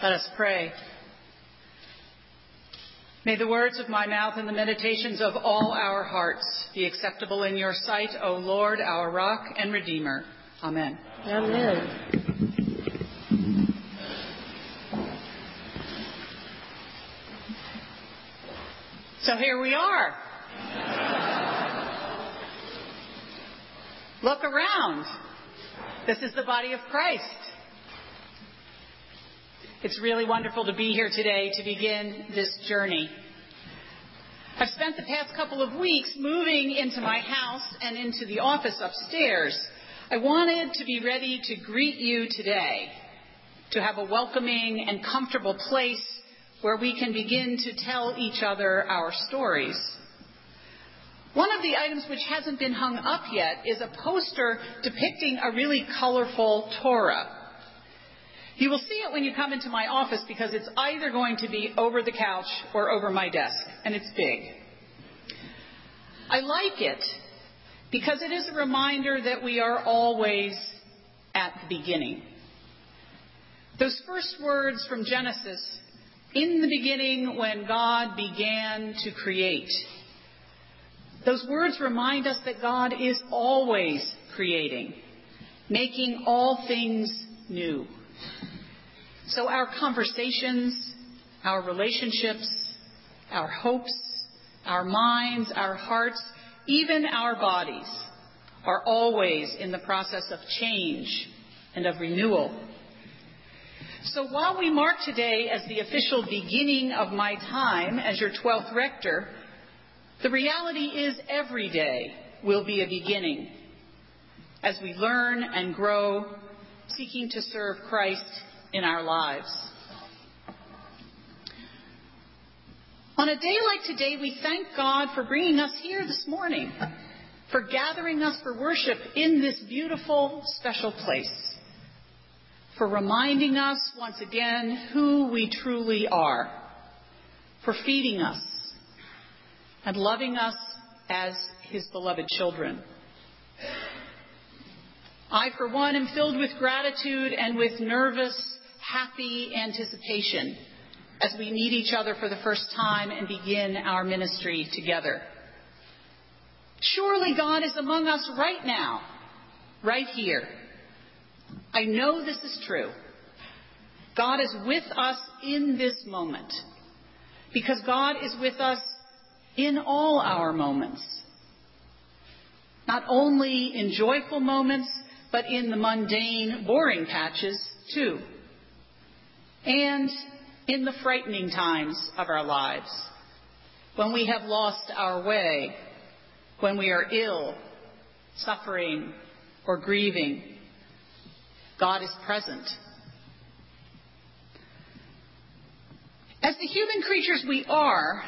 Let us pray. May the words of my mouth and the meditations of all our hearts be acceptable in your sight, O Lord, our rock and redeemer. Amen. Amen. So here we are. Look around. This is the body of Christ. It's really wonderful to be here today to begin this journey. I've spent the past couple of weeks moving into my house and into the office upstairs. I wanted to be ready to greet you today, to have a welcoming and comfortable place where we can begin to tell each other our stories. One of the items which hasn't been hung up yet is a poster depicting a really colorful Torah. You will see it when you come into my office because it's either going to be over the couch or over my desk, and it's big. I like it because it is a reminder that we are always at the beginning. Those first words from Genesis, in the beginning when God began to create, those words remind us that God is always creating, making all things new. So our conversations, our relationships, our hopes, our minds, our hearts, even our bodies are always in the process of change and of renewal. So while we mark today as the official beginning of my time as your 12th rector, the reality is every day will be a beginning as we learn and grow, seeking to serve Christ in our lives. On a day like today, we thank God for bringing us here this morning, for gathering us for worship in this beautiful, special place, for reminding us once again who we truly are, for feeding us and loving us as His beloved children. I, for one, am filled with gratitude and with nervous happy anticipation as we meet each other for the first time and begin our ministry together. Surely God is among us right now, right here. I know this is true. God is with us in this moment because God is with us in all our moments. Not only in joyful moments, but in the mundane, boring patches too and in the frightening times of our lives, when we have lost our way, when we are ill, suffering, or grieving, God is present. As the human creatures we are,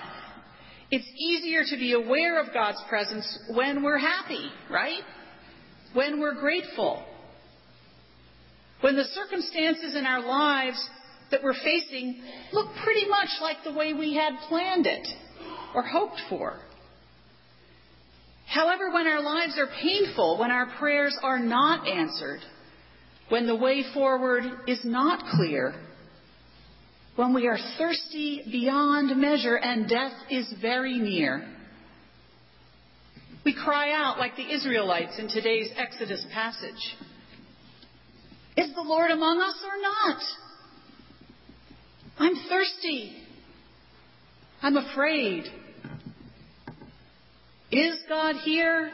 it's easier to be aware of God's presence when we're happy, right? When we're grateful. When the circumstances in our lives that we're facing look pretty much like the way we had planned it or hoped for. However, when our lives are painful, when our prayers are not answered, when the way forward is not clear, when we are thirsty beyond measure and death is very near, we cry out like the Israelites in today's Exodus passage. Is the Lord among us or not? I'm thirsty. I'm afraid. Is God here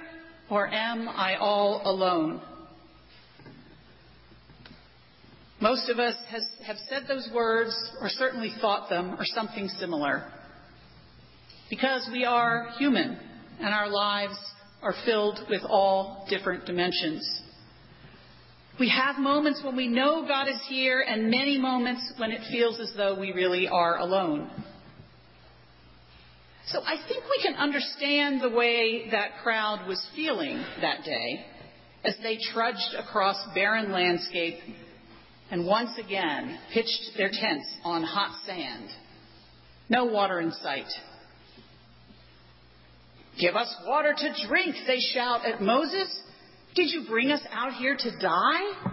or am I all alone? Most of us has, have said those words or certainly thought them or something similar because we are human and our lives are filled with all different dimensions. We have moments when we know God is here and many moments when it feels as though we really are alone. So I think we can understand the way that crowd was feeling that day as they trudged across barren landscape and once again pitched their tents on hot sand. No water in sight. Give us water to drink, they shout at Moses. Did you bring us out here to die?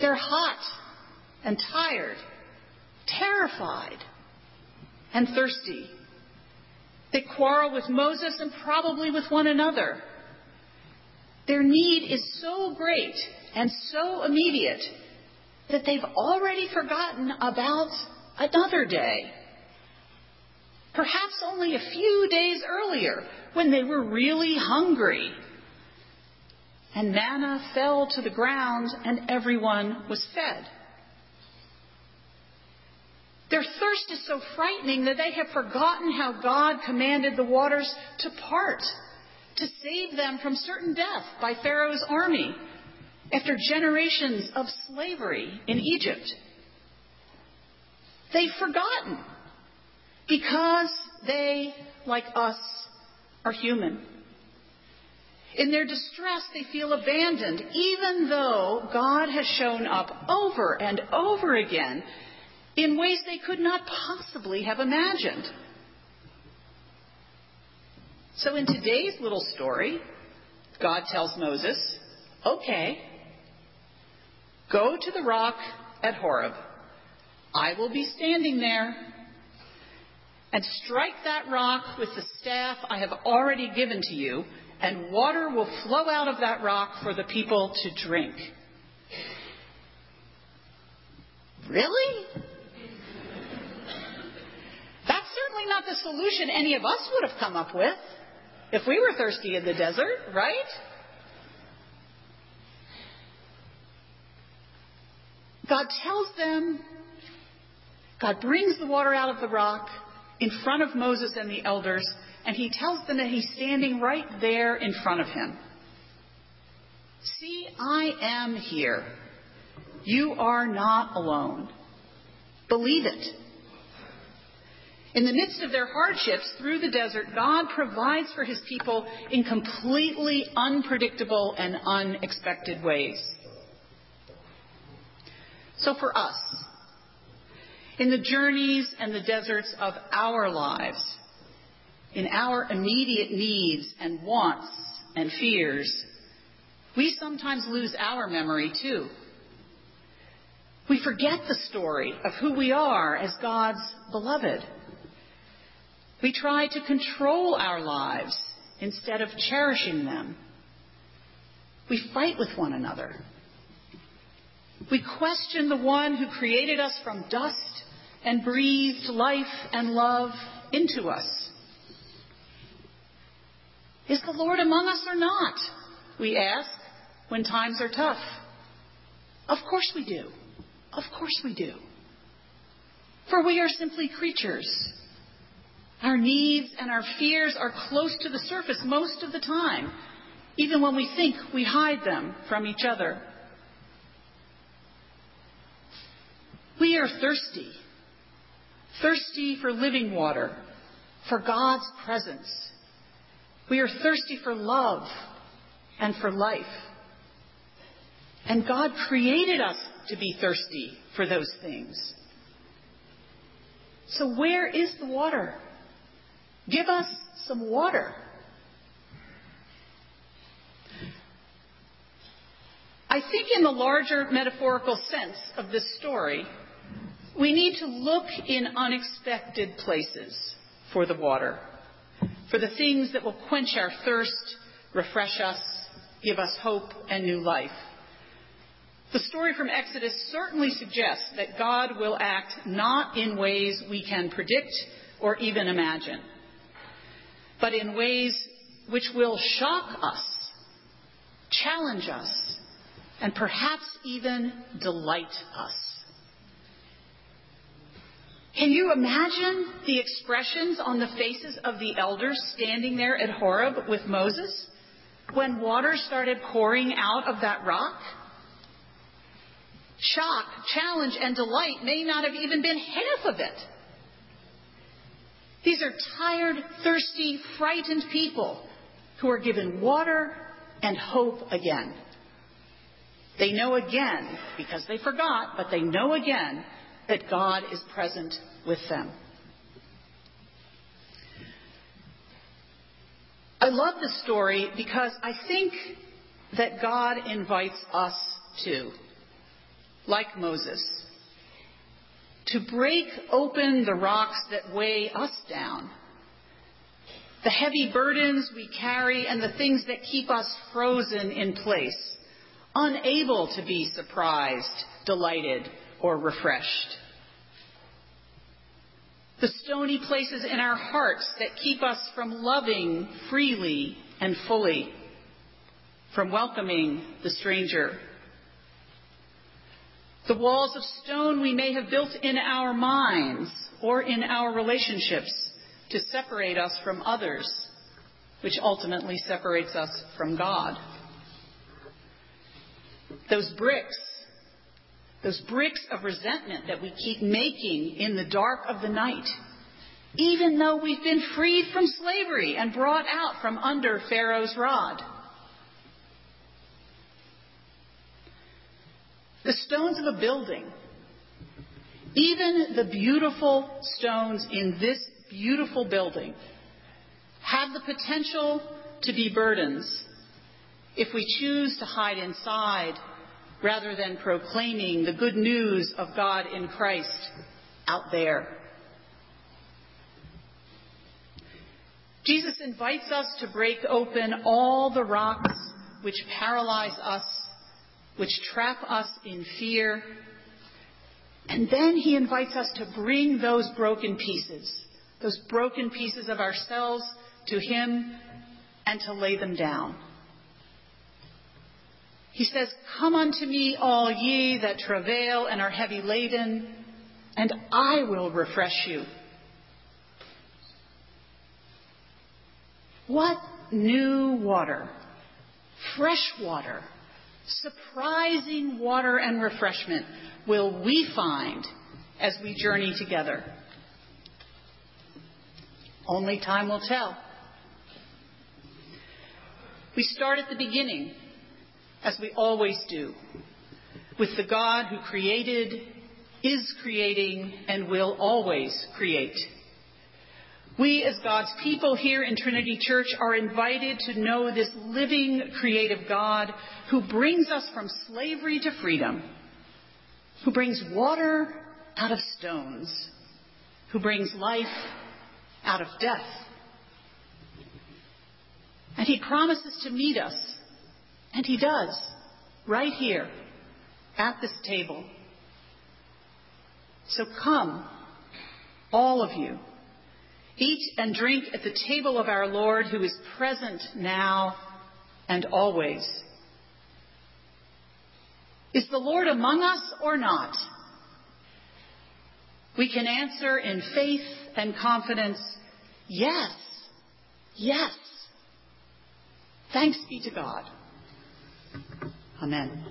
They're hot and tired, terrified and thirsty. They quarrel with Moses and probably with one another. Their need is so great and so immediate that they've already forgotten about another day. Perhaps only a few days earlier when they were really hungry. And manna fell to the ground and everyone was fed. Their thirst is so frightening that they have forgotten how God commanded the waters to part to save them from certain death by Pharaoh's army after generations of slavery in Egypt. They've forgotten because they, like us, are human. In their distress, they feel abandoned, even though God has shown up over and over again in ways they could not possibly have imagined. So in today's little story, God tells Moses, okay, go to the rock at Horeb. I will be standing there. And strike that rock with the staff I have already given to you, and water will flow out of that rock for the people to drink. Really? That's certainly not the solution any of us would have come up with if we were thirsty in the desert, right? God tells them, God brings the water out of the rock in front of Moses and the elders, and he tells them that he's standing right there in front of him. See, I am here. You are not alone. Believe it. In the midst of their hardships through the desert, God provides for his people in completely unpredictable and unexpected ways. So for us, in the journeys and the deserts of our lives, in our immediate needs and wants and fears, we sometimes lose our memory too. We forget the story of who we are as God's beloved. We try to control our lives instead of cherishing them. We fight with one another. We question the one who created us from dust and breathed life and love into us. Is the Lord among us or not? We ask when times are tough. Of course we do. Of course we do. For we are simply creatures our needs and our fears are close to the surface most of the time, even when we think we hide them from each other. We are thirsty, thirsty for living water, for God's presence. We are thirsty for love and for life. And God created us to be thirsty for those things. So where is the water? Give us some water. I think, in the larger metaphorical sense of this story, we need to look in unexpected places for the water, for the things that will quench our thirst, refresh us, give us hope and new life. The story from Exodus certainly suggests that God will act not in ways we can predict or even imagine but in ways which will shock us, challenge us, and perhaps even delight us. Can you imagine the expressions on the faces of the elders standing there at Horeb with Moses when water started pouring out of that rock? Shock, challenge, and delight may not have even been half of it. These are tired, thirsty, frightened people who are given water and hope again. They know again, because they forgot, but they know again that God is present with them. I love this story because I think that God invites us to, like Moses, to break open the rocks that weigh us down, the heavy burdens we carry and the things that keep us frozen in place, unable to be surprised, delighted, or refreshed. The stony places in our hearts that keep us from loving freely and fully, from welcoming the stranger. The walls of stone we may have built in our minds or in our relationships to separate us from others, which ultimately separates us from God. Those bricks, those bricks of resentment that we keep making in the dark of the night, even though we've been freed from slavery and brought out from under Pharaoh's rod. The stones of a building, even the beautiful stones in this beautiful building, have the potential to be burdens if we choose to hide inside rather than proclaiming the good news of God in Christ out there. Jesus invites us to break open all the rocks which paralyze us, which trap us in fear. And then he invites us to bring those broken pieces, those broken pieces of ourselves to him and to lay them down. He says, Come unto me, all ye that travail and are heavy laden, and I will refresh you. What new water, fresh water, surprising water and refreshment will we find as we journey together? Only time will tell. We start at the beginning, as we always do, with the God who created, is creating, and will always create. We, as God's people here in Trinity Church, are invited to know this living, creative God who brings us from slavery to freedom, who brings water out of stones, who brings life out of death. And He promises to meet us, and He does, right here, at this table. So come, all of you Eat and drink at the table of our Lord who is present now and always. Is the Lord among us or not? We can answer in faith and confidence, yes, yes. Thanks be to God. Amen.